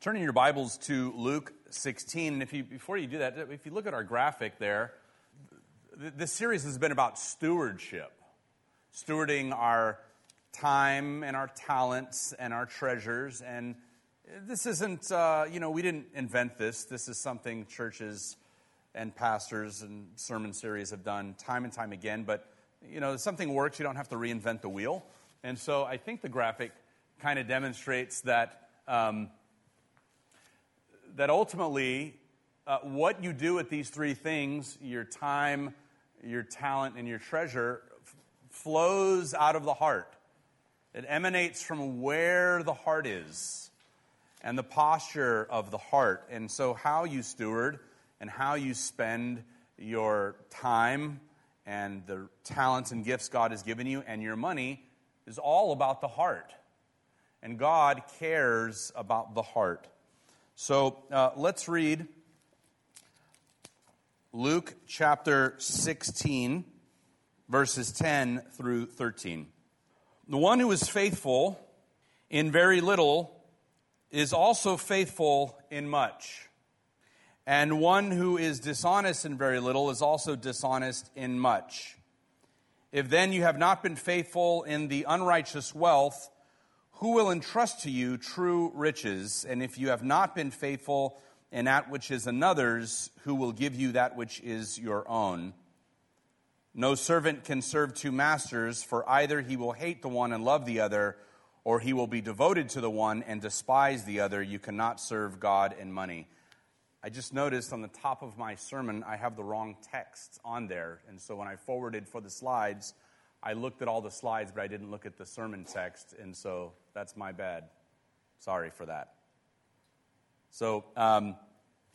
Turning your Bibles to Luke 16, and if you, before you do that, if you look at our graphic there, this series has been about stewardship, stewarding our time and our talents and our treasures. And this isn't, uh, you know, we didn't invent this. This is something churches and pastors and sermon series have done time and time again. But, you know, if something works, you don't have to reinvent the wheel. And so I think the graphic kind of demonstrates that. Um, that ultimately, uh, what you do with these three things your time, your talent, and your treasure f- flows out of the heart. It emanates from where the heart is and the posture of the heart. And so, how you steward and how you spend your time and the talents and gifts God has given you and your money is all about the heart. And God cares about the heart. So uh, let's read Luke chapter 16, verses 10 through 13. The one who is faithful in very little is also faithful in much. And one who is dishonest in very little is also dishonest in much. If then you have not been faithful in the unrighteous wealth, who will entrust to you true riches? And if you have not been faithful in that which is another's, who will give you that which is your own? No servant can serve two masters, for either he will hate the one and love the other, or he will be devoted to the one and despise the other. You cannot serve God and money. I just noticed on the top of my sermon, I have the wrong text on there. And so when I forwarded for the slides, I looked at all the slides, but I didn't look at the sermon text. And so that's my bad. Sorry for that. So um,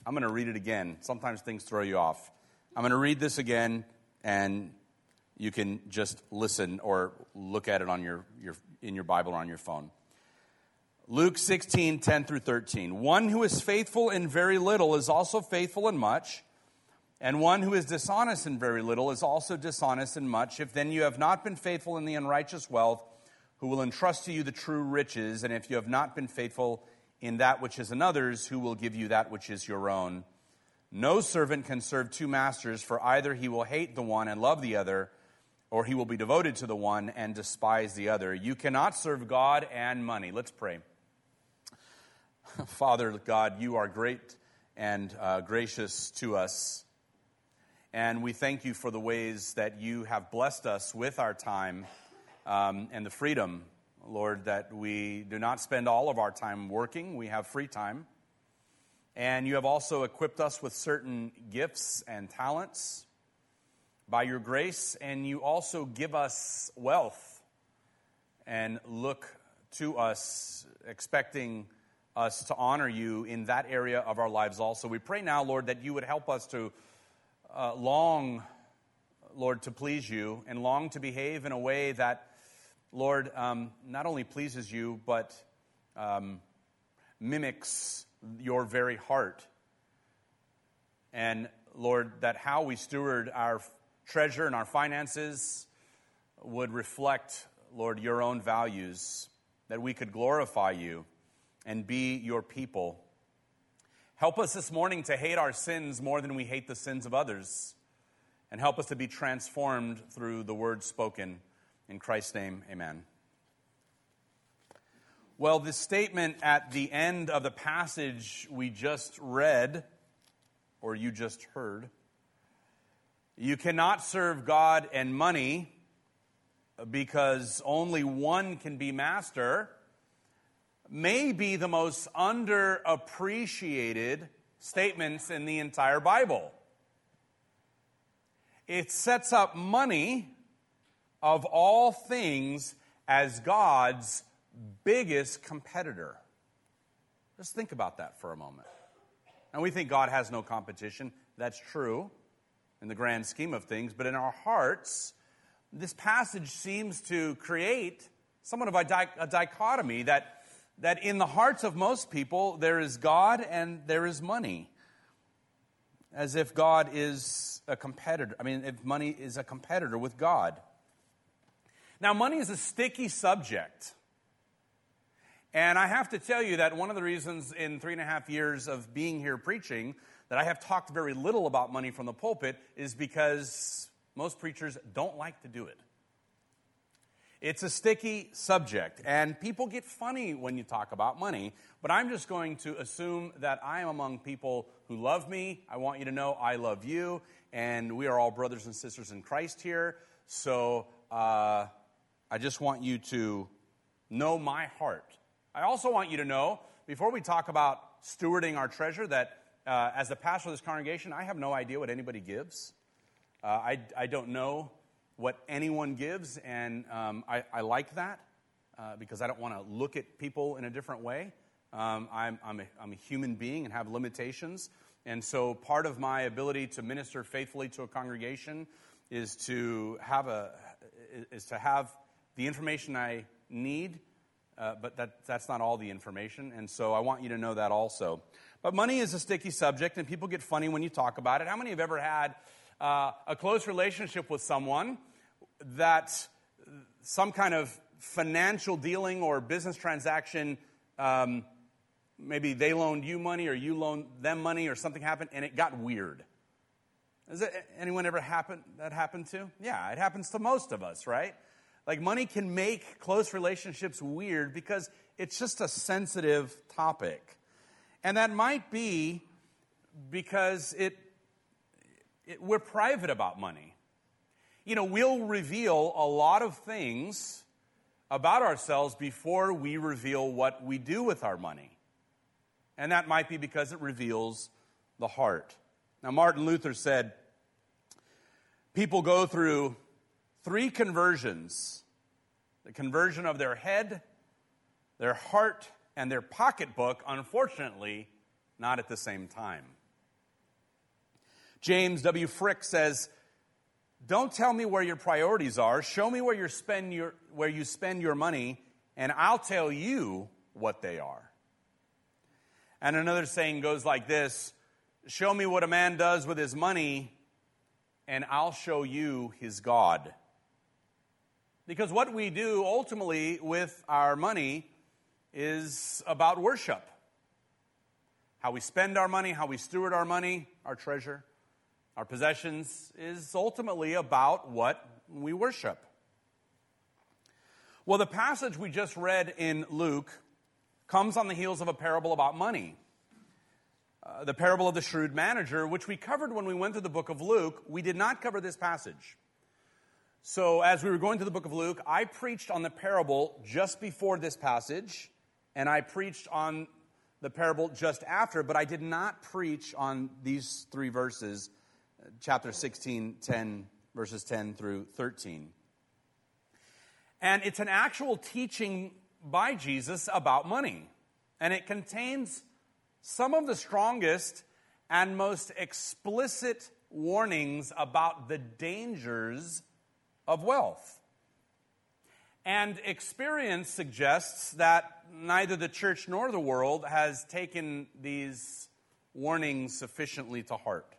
I'm going to read it again. Sometimes things throw you off. I'm going to read this again and you can just listen or look at it on your, your, in your Bible or on your phone. Luke 16, 10 through 13. One who is faithful in very little is also faithful in much, and one who is dishonest in very little is also dishonest in much. If then you have not been faithful in the unrighteous wealth, who will entrust to you the true riches, and if you have not been faithful in that which is another's, who will give you that which is your own? No servant can serve two masters, for either he will hate the one and love the other, or he will be devoted to the one and despise the other. You cannot serve God and money. Let's pray. Father God, you are great and uh, gracious to us. And we thank you for the ways that you have blessed us with our time um, and the freedom, Lord, that we do not spend all of our time working. We have free time. And you have also equipped us with certain gifts and talents by your grace, and you also give us wealth and look to us expecting us to honor you in that area of our lives also. We pray now, Lord, that you would help us to uh, long, Lord, to please you and long to behave in a way that, Lord, um, not only pleases you, but um, mimics your very heart. And Lord, that how we steward our treasure and our finances would reflect, Lord, your own values, that we could glorify you and be your people. Help us this morning to hate our sins more than we hate the sins of others, and help us to be transformed through the word spoken. In Christ's name, amen. Well, this statement at the end of the passage we just read, or you just heard, you cannot serve God and money because only one can be master, may be the most underappreciated statements in the entire Bible. It sets up money, of all things, as God's biggest competitor. Just think about that for a moment. And we think God has no competition. That's true in the grand scheme of things. But in our hearts, this passage seems to create somewhat of a, di- a dichotomy that, that in the hearts of most people, there is God and there is money. As if God is a competitor. I mean, if money is a competitor with God. Now, money is a sticky subject. And I have to tell you that one of the reasons in three and a half years of being here preaching that I have talked very little about money from the pulpit is because most preachers don't like to do it. It's a sticky subject, and people get funny when you talk about money, but I'm just going to assume that I am among people who love me. I want you to know I love you, and we are all brothers and sisters in Christ here. So uh, I just want you to know my heart. I also want you to know, before we talk about stewarding our treasure, that uh, as the pastor of this congregation, I have no idea what anybody gives. Uh, I, I don't know what anyone gives, and um, I, I, like that uh, because I don't want to look at people in a different way. Um, I'm, I'm, a, I'm a human being and have limitations. And so part of my ability to minister faithfully to a congregation is to have, a, is to have the information I need, uh, but that, that's not all the information. And so I want you to know that also. But money is a sticky subject, and people get funny when you talk about it. How many have ever had uh, a close relationship with someone that some kind of financial dealing or business transaction, um, maybe they loaned you money or you loaned them money or something happened and it got weird? Has anyone ever happened that happened to? Yeah, it happens to most of us, right? Like money can make close relationships weird because it's just a sensitive topic. And that might be because it, we're private about money. You know, we'll reveal a lot of things about ourselves before we reveal what we do with our money. And that might be because it reveals the heart. Now, Martin Luther said people go through three conversions the conversion of their head, their heart, and their pocketbook, unfortunately, not at the same time. James W. Frick says, Don't tell me where your priorities are. Show me where, you spend your, where you spend your money, and I'll tell you what they are. And another saying goes like this Show me what a man does with his money, and I'll show you his God. Because what we do ultimately with our money is about worship. How we spend our money, how we steward our money, our treasure, our possessions is ultimately about what we worship. Well, the passage we just read in Luke comes on the heels of a parable about money. Uh, the parable of the shrewd manager, which we covered when we went through the book of Luke. We did not cover this passage. So, as we were going through the book of Luke, I preached on the parable just before this passage and I preached on the parable just after, but I did not preach on these three verses, chapter 16, 10, verses 10 through 13. And it's an actual teaching by Jesus about money. And it contains some of the strongest and most explicit warnings about the dangers of wealth. And experience suggests that neither the church nor the world has taken these warnings sufficiently to heart.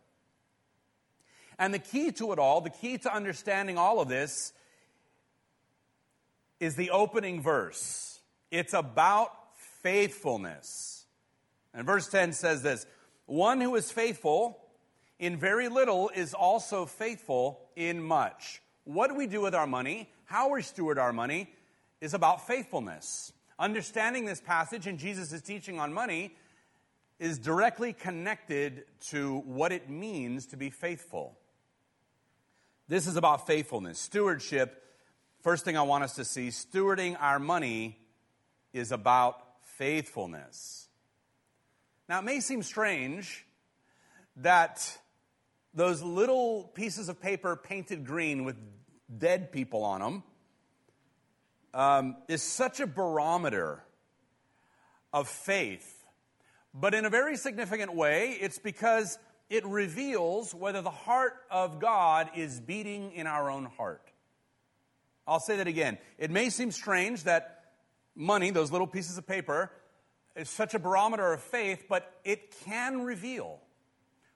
And the key to it all, the key to understanding all of this, is the opening verse. It's about faithfulness. And verse 10 says this One who is faithful in very little is also faithful in much. What do we do with our money? How we steward our money is about faithfulness. Understanding this passage and Jesus' teaching on money is directly connected to what it means to be faithful. This is about faithfulness. Stewardship, first thing I want us to see, stewarding our money is about faithfulness. Now, it may seem strange that those little pieces of paper painted green with dead people on them um, is such a barometer of faith. But in a very significant way, it's because it reveals whether the heart of God is beating in our own heart. I'll say that again. It may seem strange that money, those little pieces of paper, is such a barometer of faith, but it can reveal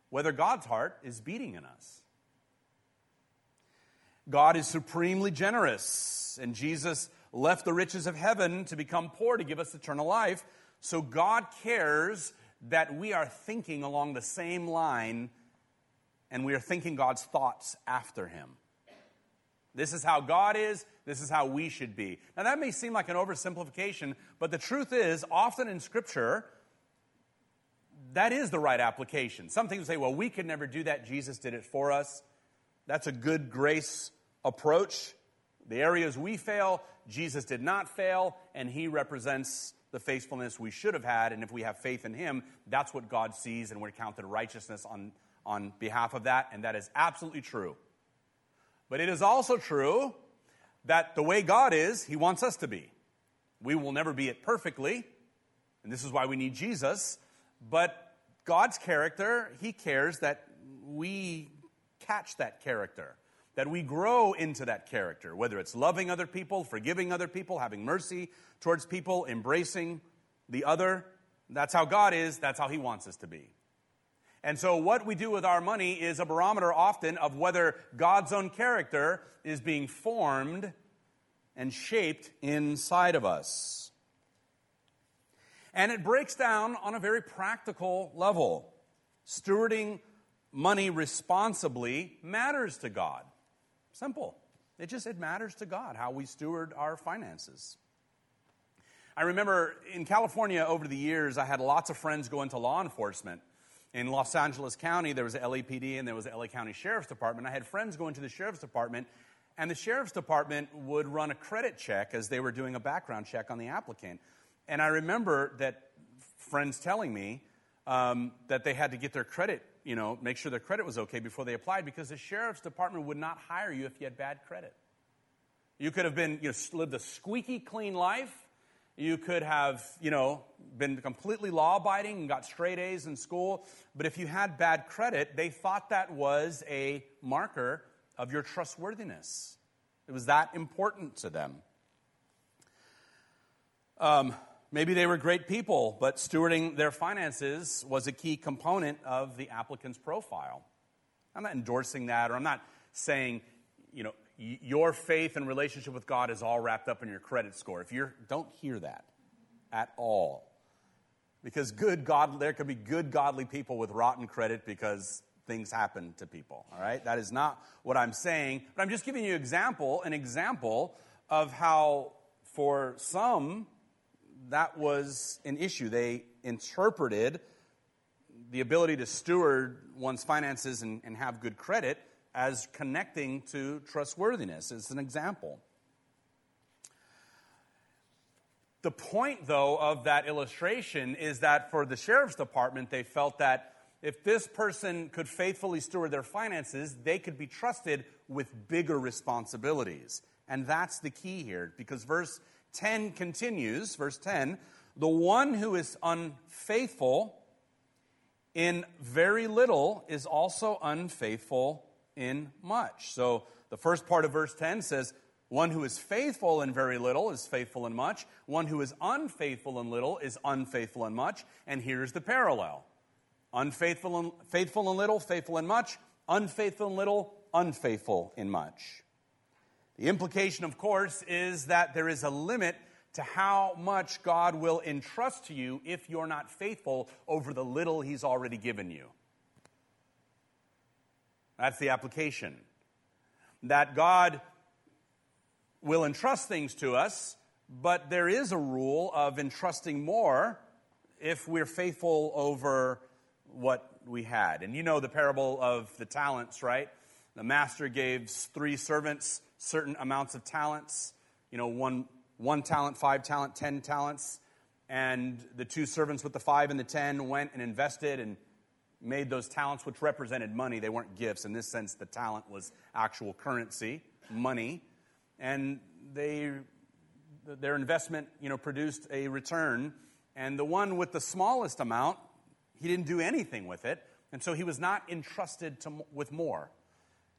whether God's heart is beating in us. God is supremely generous, and Jesus left the riches of heaven to become poor to give us eternal life. So God cares that we are thinking along the same line and we are thinking God's thoughts after him. This is how God is. This is how we should be. Now, that may seem like an oversimplification, but the truth is, often in Scripture, that is the right application. Some things say, well, we could never do that. Jesus did it for us. That's a good grace approach. The areas we fail, Jesus did not fail, and he represents the faithfulness we should have had. And if we have faith in him, that's what God sees, and we're counted righteousness on, on behalf of that. And that is absolutely true. But it is also true that the way God is, he wants us to be. We will never be it perfectly, and this is why we need Jesus. But God's character, he cares that we catch that character that we grow into that character, whether it's loving other people, forgiving other people, having mercy towards people, embracing the other. That's how God is, that's how He wants us to be. And so, what we do with our money is a barometer often of whether God's own character is being formed and shaped inside of us. And it breaks down on a very practical level. Stewarding money responsibly matters to God. Simple. It just it matters to God how we steward our finances. I remember in California over the years, I had lots of friends go into law enforcement. In Los Angeles County, there was LAPD and there was the LA County Sheriff's Department. I had friends go into the Sheriff's Department, and the Sheriff's Department would run a credit check as they were doing a background check on the applicant. And I remember that friends telling me um, that they had to get their credit you know, make sure their credit was okay before they applied because the sheriff's department would not hire you if you had bad credit. You could have been, you know, lived a squeaky clean life. You could have, you know, been completely law abiding and got straight A's in school. But if you had bad credit, they thought that was a marker of your trustworthiness. It was that important to them. Um, Maybe they were great people, but stewarding their finances was a key component of the applicant's profile. I'm not endorsing that, or I'm not saying, you know, your faith and relationship with God is all wrapped up in your credit score. If you're, don't hear that at all. Because good God, there can be good godly people with rotten credit because things happen to people. All right, that is not what I'm saying. But I'm just giving you example, an example of how for some that was an issue. They interpreted the ability to steward one's finances and, and have good credit as connecting to trustworthiness, as an example. The point, though, of that illustration is that for the sheriff's department, they felt that if this person could faithfully steward their finances, they could be trusted with bigger responsibilities. And that's the key here, because verse 10 continues, verse 10 the one who is unfaithful in very little is also unfaithful in much. So the first part of verse 10 says, One who is faithful in very little is faithful in much. One who is unfaithful in little is unfaithful in much. And here's the parallel unfaithful in, faithful in little, faithful in much. Unfaithful in little, unfaithful in much. The implication, of course, is that there is a limit to how much God will entrust to you if you're not faithful over the little He's already given you. That's the application. That God will entrust things to us, but there is a rule of entrusting more if we're faithful over what we had. And you know the parable of the talents, right? The master gave three servants certain amounts of talents, you know, one, one talent, five talent, ten talents. And the two servants with the five and the ten went and invested and made those talents, which represented money. They weren't gifts. In this sense, the talent was actual currency, money. And they, their investment, you know, produced a return. And the one with the smallest amount, he didn't do anything with it. And so he was not entrusted to, with more.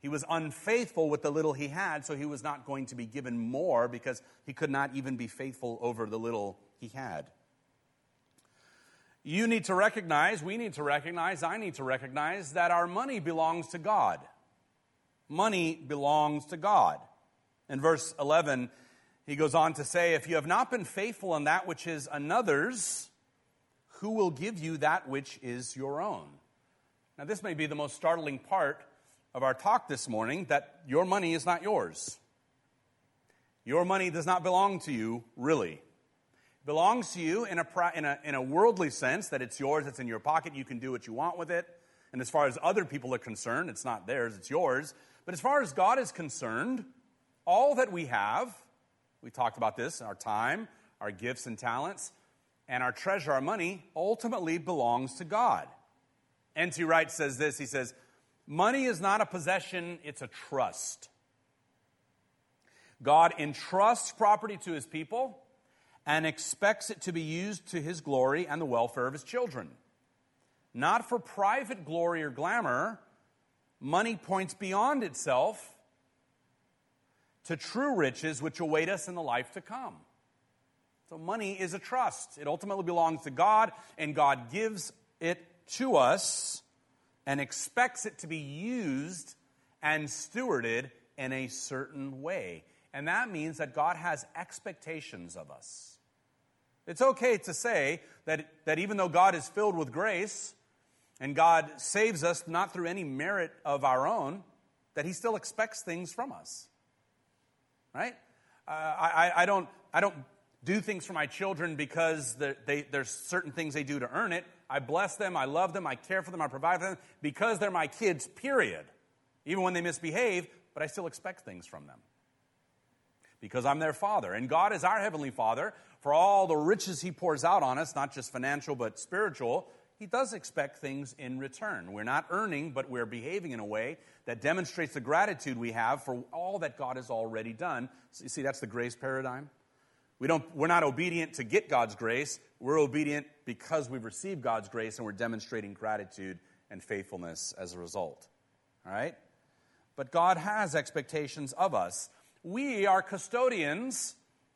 He was unfaithful with the little he had, so he was not going to be given more because he could not even be faithful over the little he had. You need to recognize, we need to recognize, I need to recognize that our money belongs to God. Money belongs to God. In verse 11, He goes on to say, If you have not been faithful in that which is another's, who will give you that which is your own? Now, this may be the most startling part of our talk this morning that your money is not yours. Your money does not belong to you, really. It belongs to you in a, in, a, in a worldly sense, that it's yours, it's in your pocket, you can do what you want with it. And as far as other people are concerned, it's not theirs, it's yours. But as far as God is concerned, all that we have, we talked about this, our time, our gifts and talents, and our treasure, our money, ultimately belongs to God. N.T. Wright says this he says, Money is not a possession, it's a trust. God entrusts property to his people and expects it to be used to his glory and the welfare of his children. Not for private glory or glamour, money points beyond itself to true riches which await us in the life to come. So, money is a trust. It ultimately belongs to God, and God gives it to us and expects it to be used and stewarded in a certain way. And that means that God has expectations of us. It's okay to say that, that even though God is filled with grace and God saves us not through any merit of our own, that He still expects things from us. Right? Uh, I, I, don't, I don't do things for my children because they, there's certain things they do to earn it. I bless them, I love them, I care for them, I provide for them because they're my kids, period. Even when they misbehave, but I still expect things from them because I'm their father. And God is our heavenly father. For all the riches he pours out on us, not just financial but spiritual, he does expect things in return. We're not earning, but we're behaving in a way that demonstrates the gratitude we have for all that God has already done. So you see, that's the grace paradigm. We don't, we're not obedient to get God's grace. We're obedient because we've received God's grace and we're demonstrating gratitude and faithfulness as a result. All right? But God has expectations of us we are custodians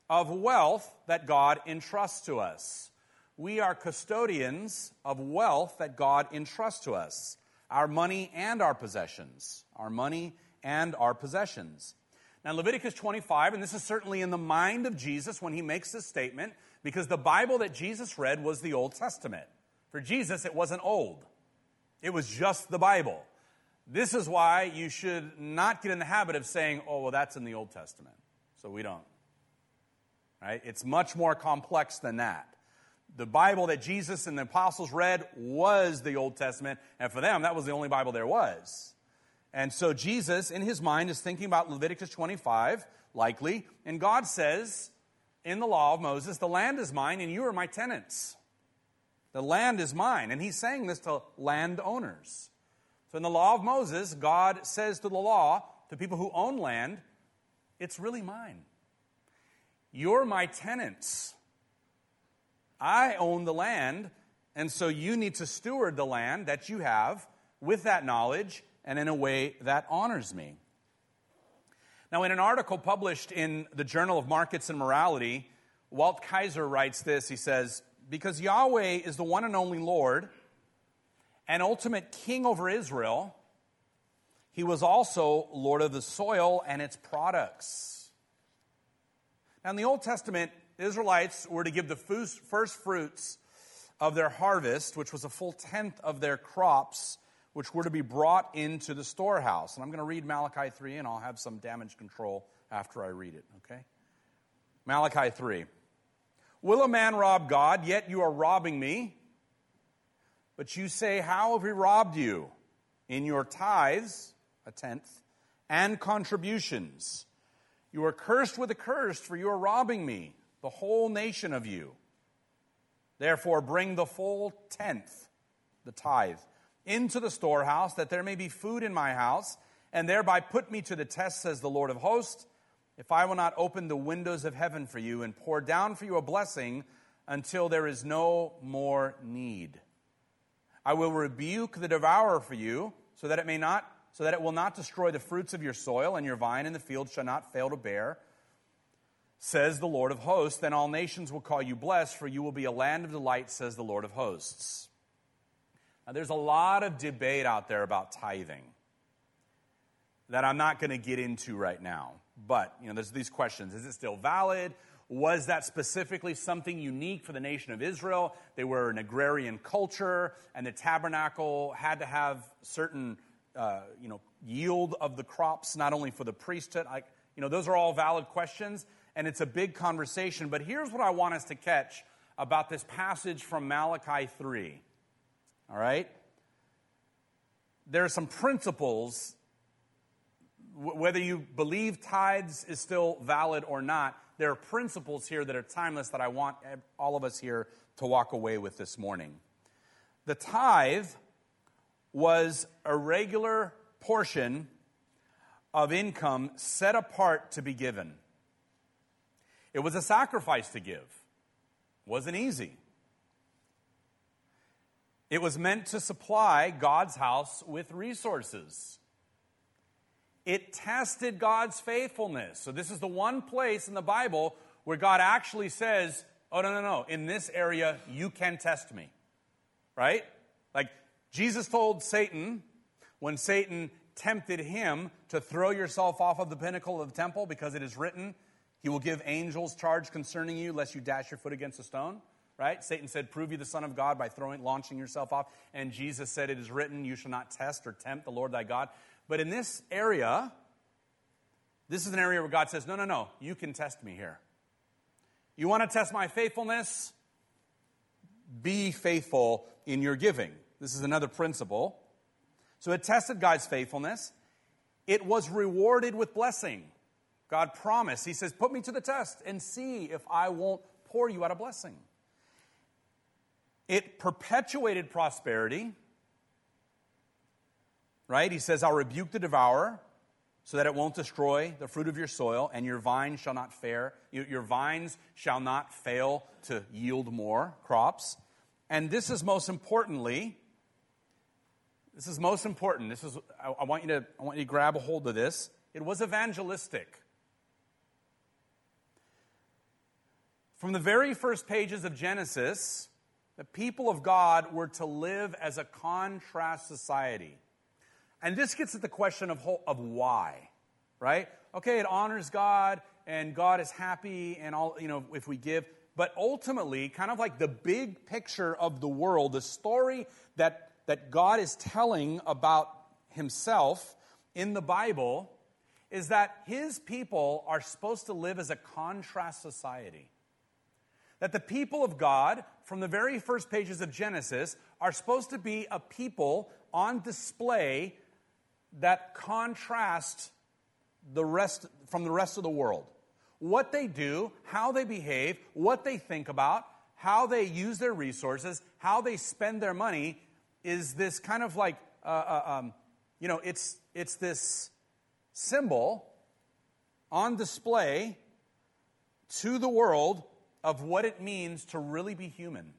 of wealth that God entrusts to us. We are custodians of wealth that God entrusts to us our money and our possessions. Our money and our possessions. Now, Leviticus 25, and this is certainly in the mind of Jesus when he makes this statement, because the Bible that Jesus read was the Old Testament. For Jesus, it wasn't old, it was just the Bible. This is why you should not get in the habit of saying, oh, well, that's in the Old Testament. So we don't. Right? It's much more complex than that. The Bible that Jesus and the apostles read was the Old Testament, and for them, that was the only Bible there was. And so Jesus, in his mind, is thinking about Leviticus 25, likely, and God says in the law of Moses, The land is mine, and you are my tenants. The land is mine. And he's saying this to landowners. So in the law of Moses, God says to the law, to people who own land, it's really mine. You're my tenants. I own the land, and so you need to steward the land that you have with that knowledge and in a way that honors me. Now, in an article published in the Journal of Markets and Morality, Walt Kaiser writes this. He says, Because Yahweh is the one and only Lord, and ultimate king over Israel, he was also Lord of the soil and its products. Now, in the Old Testament, the Israelites were to give the first fruits of their harvest, which was a full tenth of their crops, which were to be brought into the storehouse. And I'm going to read Malachi 3, and I'll have some damage control after I read it, okay? Malachi 3. Will a man rob God? Yet you are robbing me. But you say, How have we robbed you? In your tithes, a tenth, and contributions. You are cursed with a curse, for you are robbing me, the whole nation of you. Therefore, bring the full tenth, the tithe, into the storehouse, that there may be food in my house, and thereby put me to the test, says the Lord of hosts, if I will not open the windows of heaven for you and pour down for you a blessing until there is no more need. I will rebuke the devourer for you, so that it may not, so that it will not destroy the fruits of your soil, and your vine in the field shall not fail to bear. Says the Lord of hosts, then all nations will call you blessed, for you will be a land of delight, says the Lord of hosts. Now, there's a lot of debate out there about tithing that I'm not going to get into right now. but, you know, there's these questions. Is it still valid? Was that specifically something unique for the nation of Israel? They were an agrarian culture, and the tabernacle had to have certain, uh, you know, yield of the crops, not only for the priesthood. I, you know, those are all valid questions, and it's a big conversation. But here's what I want us to catch about this passage from Malachi 3. All right? There are some principles, whether you believe tithes is still valid or not, there are principles here that are timeless that I want all of us here to walk away with this morning. The tithe was a regular portion of income set apart to be given. It was a sacrifice to give. Wasn't easy. It was meant to supply God's house with resources. It tested God's faithfulness. So, this is the one place in the Bible where God actually says, Oh, no, no, no. In this area, you can test me. Right? Like, Jesus told Satan, when Satan tempted him to throw yourself off of the pinnacle of the temple because it is written, He will give angels charge concerning you, lest you dash your foot against a stone. Right? Satan said, Prove you the Son of God by throwing, launching yourself off. And Jesus said, It is written, You shall not test or tempt the Lord thy God. But in this area, this is an area where God says, No, no, no, you can test me here. You want to test my faithfulness? Be faithful in your giving. This is another principle. So it tested God's faithfulness. It was rewarded with blessing. God promised. He says, Put me to the test and see if I won't pour you out a blessing. It perpetuated prosperity right? He says, I'll rebuke the devourer so that it won't destroy the fruit of your soil, and your vines shall not fare, your vines shall not fail to yield more crops. And this is most importantly, this is most important. This is I, I want you to I want you to grab a hold of this. It was evangelistic. From the very first pages of Genesis, the people of God were to live as a contrast society. And this gets at the question of, of why, right? Okay, it honors God and God is happy and all, you know, if we give. But ultimately, kind of like the big picture of the world, the story that, that God is telling about himself in the Bible is that his people are supposed to live as a contrast society. That the people of God, from the very first pages of Genesis, are supposed to be a people on display that contrast the rest from the rest of the world. What they do, how they behave, what they think about, how they use their resources, how they spend their money is this kind of like, uh, uh, um, you know, it's, it's this symbol on display to the world of what it means to really be human.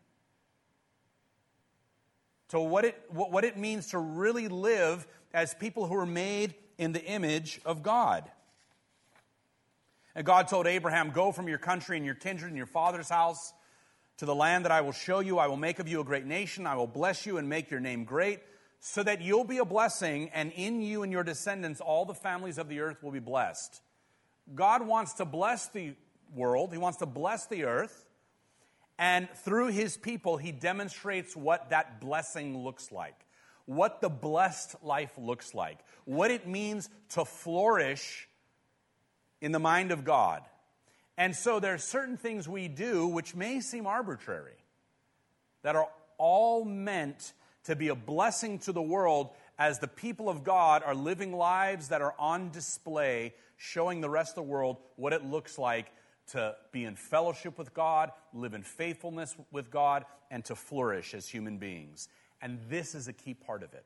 To what it, what it means to really live as people who are made in the image of God. And God told Abraham, Go from your country and your kindred and your father's house to the land that I will show you. I will make of you a great nation. I will bless you and make your name great, so that you'll be a blessing, and in you and your descendants, all the families of the earth will be blessed. God wants to bless the world, He wants to bless the earth, and through His people, He demonstrates what that blessing looks like what the blessed life looks like, what it means to flourish in the mind of God. And so there are certain things we do which may seem arbitrary, that are all meant to be a blessing to the world as the people of God are living lives that are on display, showing the rest of the world what it looks like to be in fellowship with God, live in faithfulness with God, and to flourish as human beings. And this is a key part of it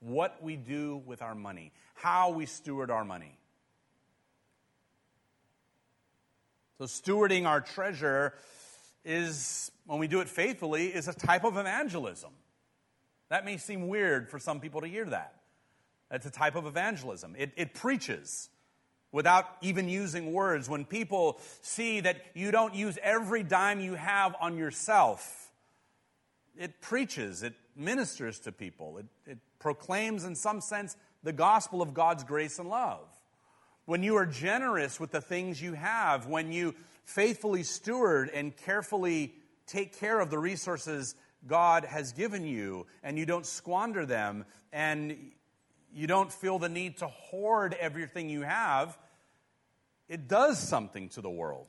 what we do with our money, how we steward our money. So, stewarding our treasure is, when we do it faithfully, is a type of evangelism. That may seem weird for some people to hear that. It's a type of evangelism. It, it preaches without even using words. When people see that you don't use every dime you have on yourself, it preaches, it ministers to people, it, it proclaims, in some sense, the gospel of God's grace and love. when you are generous with the things you have, when you faithfully steward and carefully take care of the resources God has given you and you don't squander them and you don't feel the need to hoard everything you have, it does something to the world.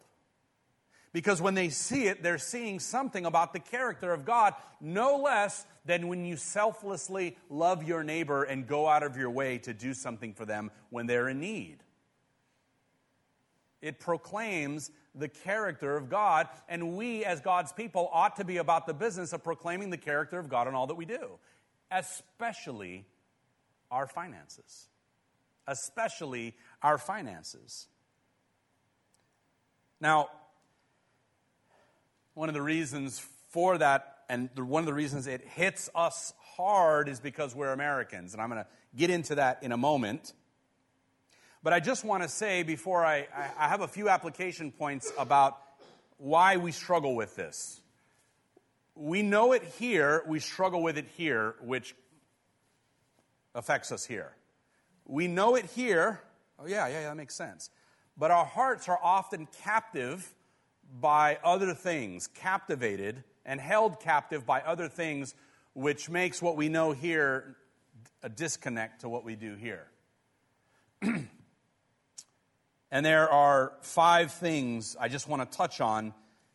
Because when they see it, they're seeing something about the character of God, no less than when you selflessly love your neighbor and go out of your way to do something for them when they're in need. It proclaims the character of God, and we, as God's people, ought to be about the business of proclaiming the character of God in all that we do, especially our finances. Especially our finances. Now, one of the reasons for that, and one of the reasons it hits us hard, is because we're Americans. And I'm going to get into that in a moment. But I just want to say before I, I have a few application points about why we struggle with this. We know it here, we struggle with it here, which affects us here. We know it here. Oh, yeah, yeah, yeah, that makes sense. But our hearts are often captive by other things, captivated and held captive by other things, which makes what we know here a disconnect to what we do here. and there are five things I just want to touch on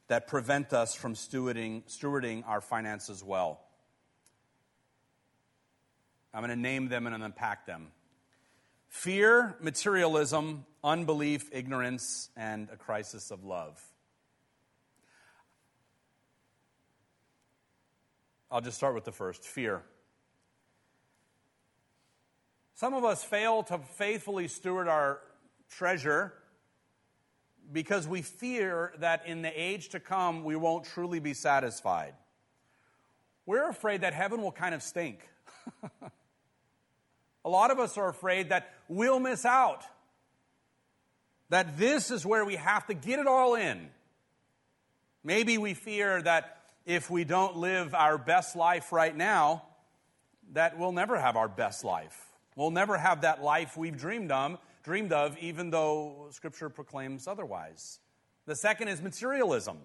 that prevent us from stewarding, stewarding our finances well. I'm going to name them and unpack them fear, materialism, unbelief, ignorance, and a crisis of love. I'll just start with the first fear. Some of us fail to faithfully steward our treasure because we fear that in the age to come we won't truly be satisfied. We're afraid that heaven will kind of stink. A lot of us are afraid that we'll miss out. That this is where we have to get it all in. Maybe we fear that if we don't live our best life right now, that we'll never have our best life. We'll never have that life we've dreamed of, dreamed of even though scripture proclaims otherwise. The second is materialism.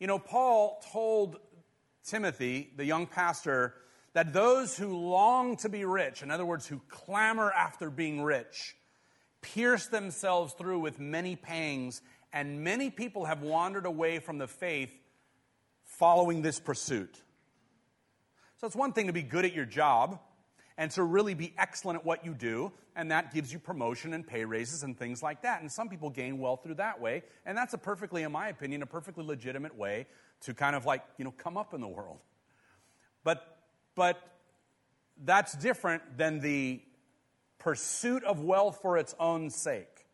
You know, Paul told Timothy, the young pastor, that those who long to be rich, in other words, who clamor after being rich, pierce themselves through with many pangs, and many people have wandered away from the faith following this pursuit. So it's one thing to be good at your job and to really be excellent at what you do, and that gives you promotion and pay raises and things like that. And some people gain wealth through that way, and that's a perfectly, in my opinion, a perfectly legitimate way to kind of like, you know, come up in the world. But, but that's different than the pursuit of wealth for its own sake.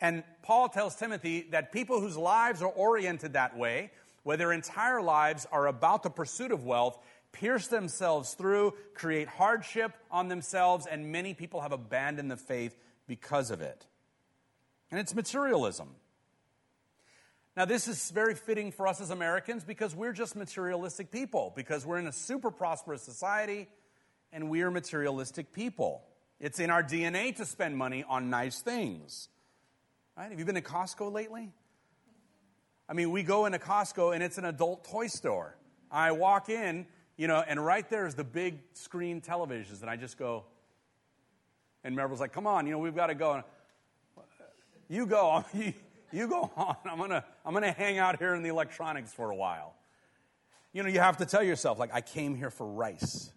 And Paul tells Timothy that people whose lives are oriented that way, where their entire lives are about the pursuit of wealth, pierce themselves through, create hardship on themselves, and many people have abandoned the faith because of it. And it's materialism. Now, this is very fitting for us as Americans because we're just materialistic people, because we're in a super prosperous society and we are materialistic people. It's in our DNA to spend money on nice things. Right? Have you been to Costco lately? I mean, we go into Costco and it's an adult toy store. I walk in, you know, and right there is the big screen televisions, and I just go, and Maribel's like, come on, you know, we've got to go. And, You go, you go on. I'm gonna, I'm gonna hang out here in the electronics for a while. You know, you have to tell yourself, like, I came here for rice.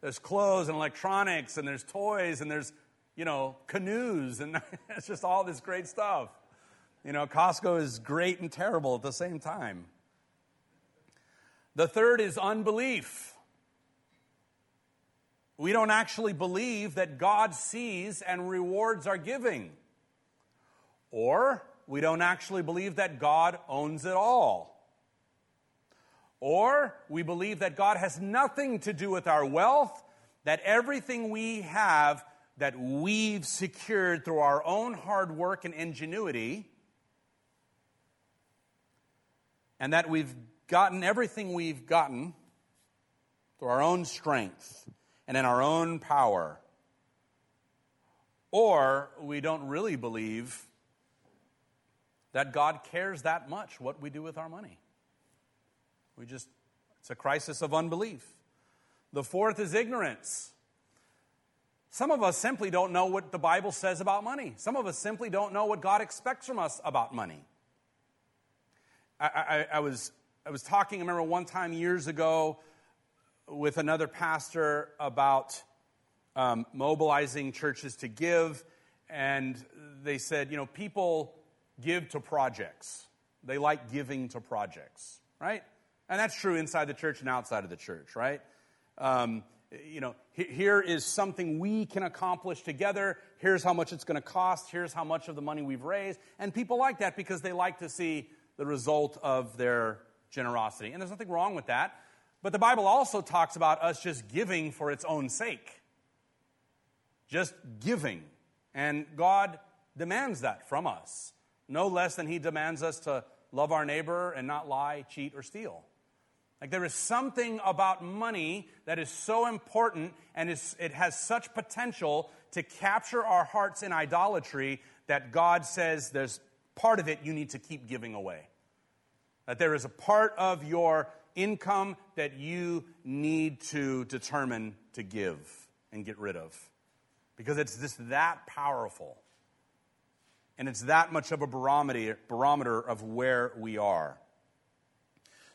There's clothes and electronics, and there's toys, and there's, you know, canoes, and it's just all this great stuff. You know, Costco is great and terrible at the same time. The third is unbelief. We don't actually believe that God sees and rewards our giving. Or we don't actually believe that God owns it all. Or we believe that God has nothing to do with our wealth, that everything we have that we've secured through our own hard work and ingenuity and that we've gotten everything we've gotten through our own strength and in our own power. or we don't really believe that God cares that much what we do with our money. We just, it's a crisis of unbelief. The fourth is ignorance. Some of us simply don't know what the Bible says about money. Some of us simply don't know what God expects from us about money. I, I, I was, I was talking, I remember one time years ago with another pastor about um, mobilizing churches to give, and they said, you know, people give to projects. They like giving to projects, right? And that's true inside the church and outside of the church, right? Um, you know, here is something we can accomplish together. Here's how much it's going to cost. Here's how much of the money we've raised. And people like that because they like to see the result of their generosity. And there's nothing wrong with that. But the Bible also talks about us just giving for its own sake. Just giving. And God demands that from us, no less than He demands us to love our neighbor and not lie, cheat, or steal. Like there is something about money that is so important and is, it has such potential to capture our hearts in idolatry that God says there's part of it you need to keep giving away. That there is a part of your income that you need to determine to give and get rid of. Because it's just that powerful. And it's that much of a barometer, of where we are.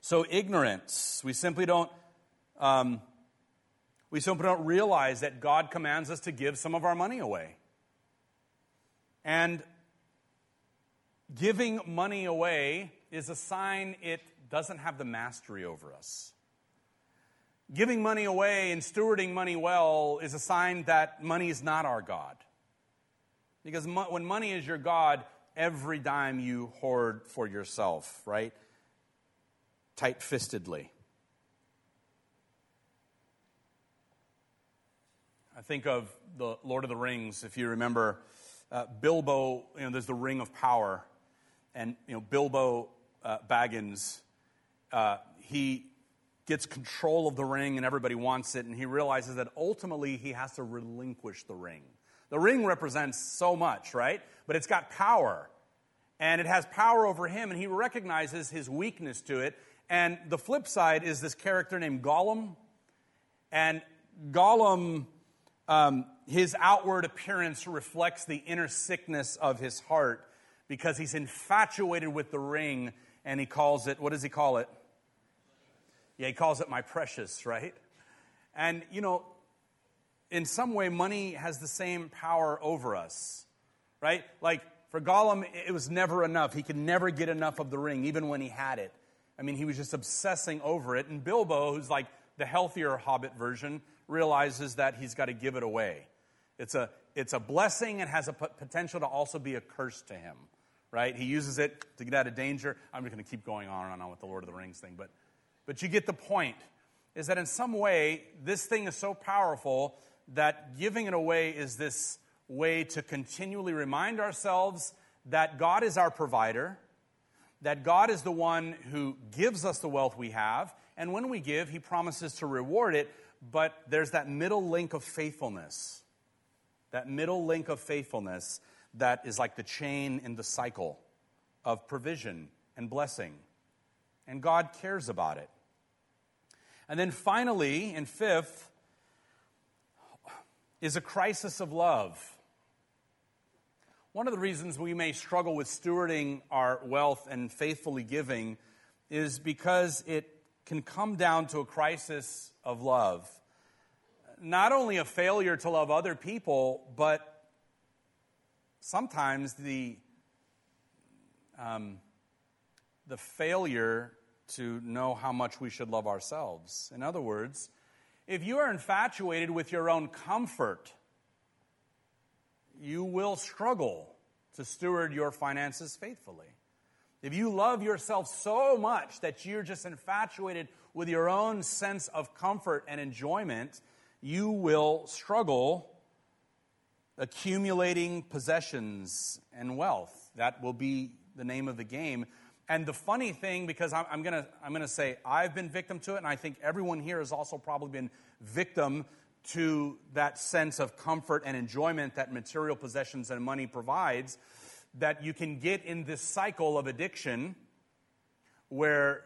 So, ignorance, we simply don't. Um, we simply don't realize that God commands us to give some of our money away. And giving money away is a sign it doesn't have the mastery over us. Giving money away and stewarding money well is a sign that money is not our God. Because mo- when money is your God, every dime you hoard for yourself, right? Tight fistedly. I think of the Lord of the Rings, if you remember. Uh, Bilbo, you know, there's the Ring of Power. And, you know, Bilbo uh, Baggins uh, he gets control of the ring and everybody wants it, and he realizes that ultimately he has to relinquish the ring. The ring represents so much, right? But it's got power. And it has power over him, and he recognizes his weakness to it. And the flip side is this character named Gollum. And Gollum, um, his outward appearance reflects the inner sickness of his heart because he's infatuated with the ring and he calls it, what does he call it? Yeah, he calls it my precious, right? And, you know, in some way, money has the same power over us, right? Like for Gollum, it was never enough. He could never get enough of the ring, even when he had it. I mean, he was just obsessing over it. And Bilbo, who's like the healthier Hobbit version, realizes that he's got to give it away. It's a, it's a blessing and has a potential to also be a curse to him right? He uses it to get out of danger. I'm just going to keep going on and on with the Lord of the Rings thing, but, but you get the point. Is that in some way, this thing is so powerful that giving it away is this way to continually remind ourselves that God is our provider, that God is the one who gives us the wealth we have, and when we give, He promises to reward it, but there's that middle link of faithfulness. That middle link of faithfulness that is like the chain in the cycle of provision and blessing. And God cares about it. And then finally, and fifth, is a crisis of love. One of the reasons we may struggle with stewarding our wealth and faithfully giving is because it can come down to a crisis of love. Not only a failure to love other people, but sometimes the, um, the failure to know how much we should love ourselves. In other words, if you are infatuated with your own comfort, you will struggle to steward your finances faithfully. If you love yourself so much that you're just infatuated with your own sense of comfort and enjoyment, you will struggle accumulating possessions and wealth. That will be the name of the game. And the funny thing, because I'm, I'm going to I'm to say I've been victim to it, and I think everyone here has also probably been victim to that sense of comfort and enjoyment that material possessions and money provides that you can get in this cycle of addiction where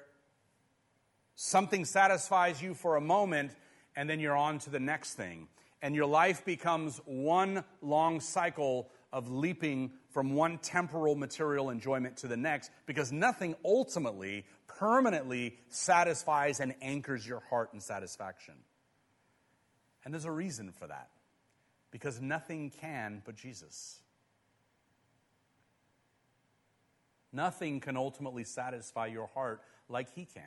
something satisfies you for a moment and then you're on to the next thing. And your life becomes one long cycle of leaping from one temporal material enjoyment to the next because nothing ultimately, permanently satisfies and anchors your heart in satisfaction. And there's a reason for that because nothing can but Jesus. Nothing can ultimately satisfy your heart like He can.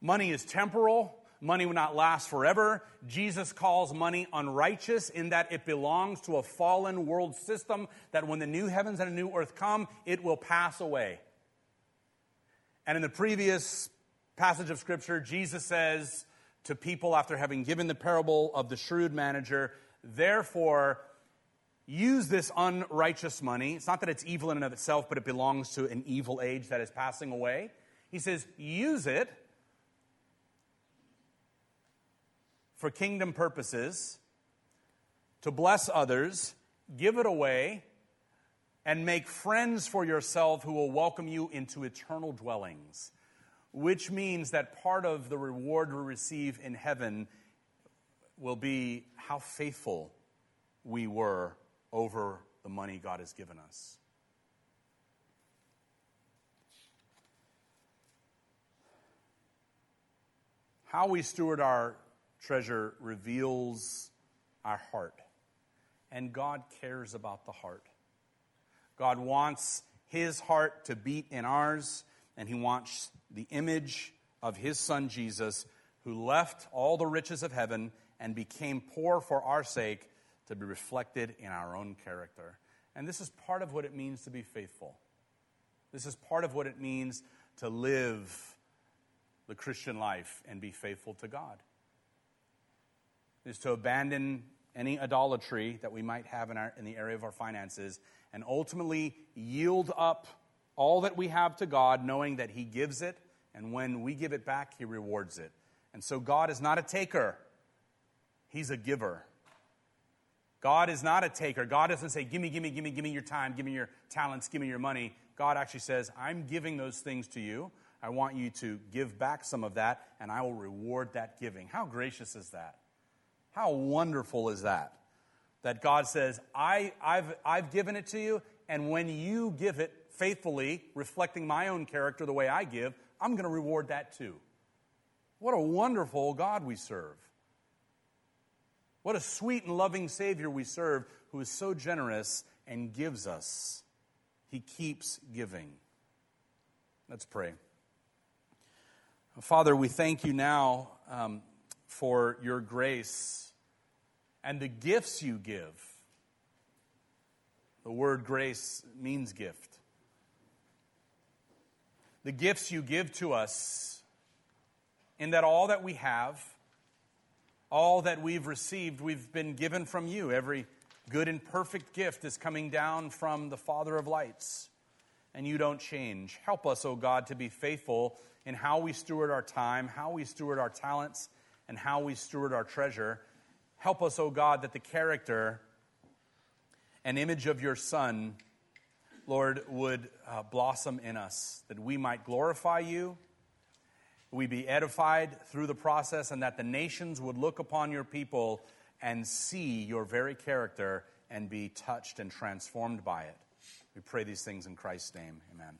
Money is temporal. Money will not last forever. Jesus calls money unrighteous in that it belongs to a fallen world system that when the new heavens and a new earth come, it will pass away. And in the previous passage of Scripture, Jesus says to people after having given the parable of the shrewd manager, Therefore, use this unrighteous money. It's not that it's evil in and of itself, but it belongs to an evil age that is passing away. He says, use it for kingdom purposes, to bless others, give it away, and make friends for yourself who will welcome you into eternal dwellings. Which means that part of the reward we receive in heaven will be how faithful we were over the money God has given us. How we steward our treasure reveals our heart. And God cares about the heart. God wants his heart to beat in ours, and he wants the image of his son Jesus, who left all the riches of heaven and became poor for our sake, to be reflected in our own character. And this is part of what it means to be faithful. This is part of what it means to live the Christian life and be faithful to God is to abandon any idolatry that we might have in, our, in the area of our finances and ultimately yield up all that we have to God, knowing that He gives it, and when we give it back, He rewards it. And so God is not a taker, He's a giver. God is not a taker. God doesn't say, Give me, give me, give me, give me your time, give me your talents, give me your money. God actually says, I'm giving those things to you. I want you to give back some of that, and I will reward that giving. How gracious is that? How wonderful is that? That God says, I, have I've given it to you, and when you give it faithfully, reflecting my own character the way I give, I'm going to reward that too. What a wonderful God we serve. What a sweet and loving Savior we serve who is so generous and gives us. He keeps giving. Let's pray. Father, we thank you now um, for your grace and the gifts you give. The word grace means gift. The gifts you give to us, in that all that we have, all that we've received, we've been given from you. Every good and perfect gift is coming down from the Father of lights, and you don't change. Help us, O oh God, to be faithful in how we steward our time, how we steward our talents and how we steward our treasure. Help us, O oh God, that the character and image of your Son, Lord, would uh, blossom in us, that we might glorify you, we be edified through the process, and that the nations would look upon your people and see your very character and be touched and transformed by it. We pray these things in Christ's name. Amen.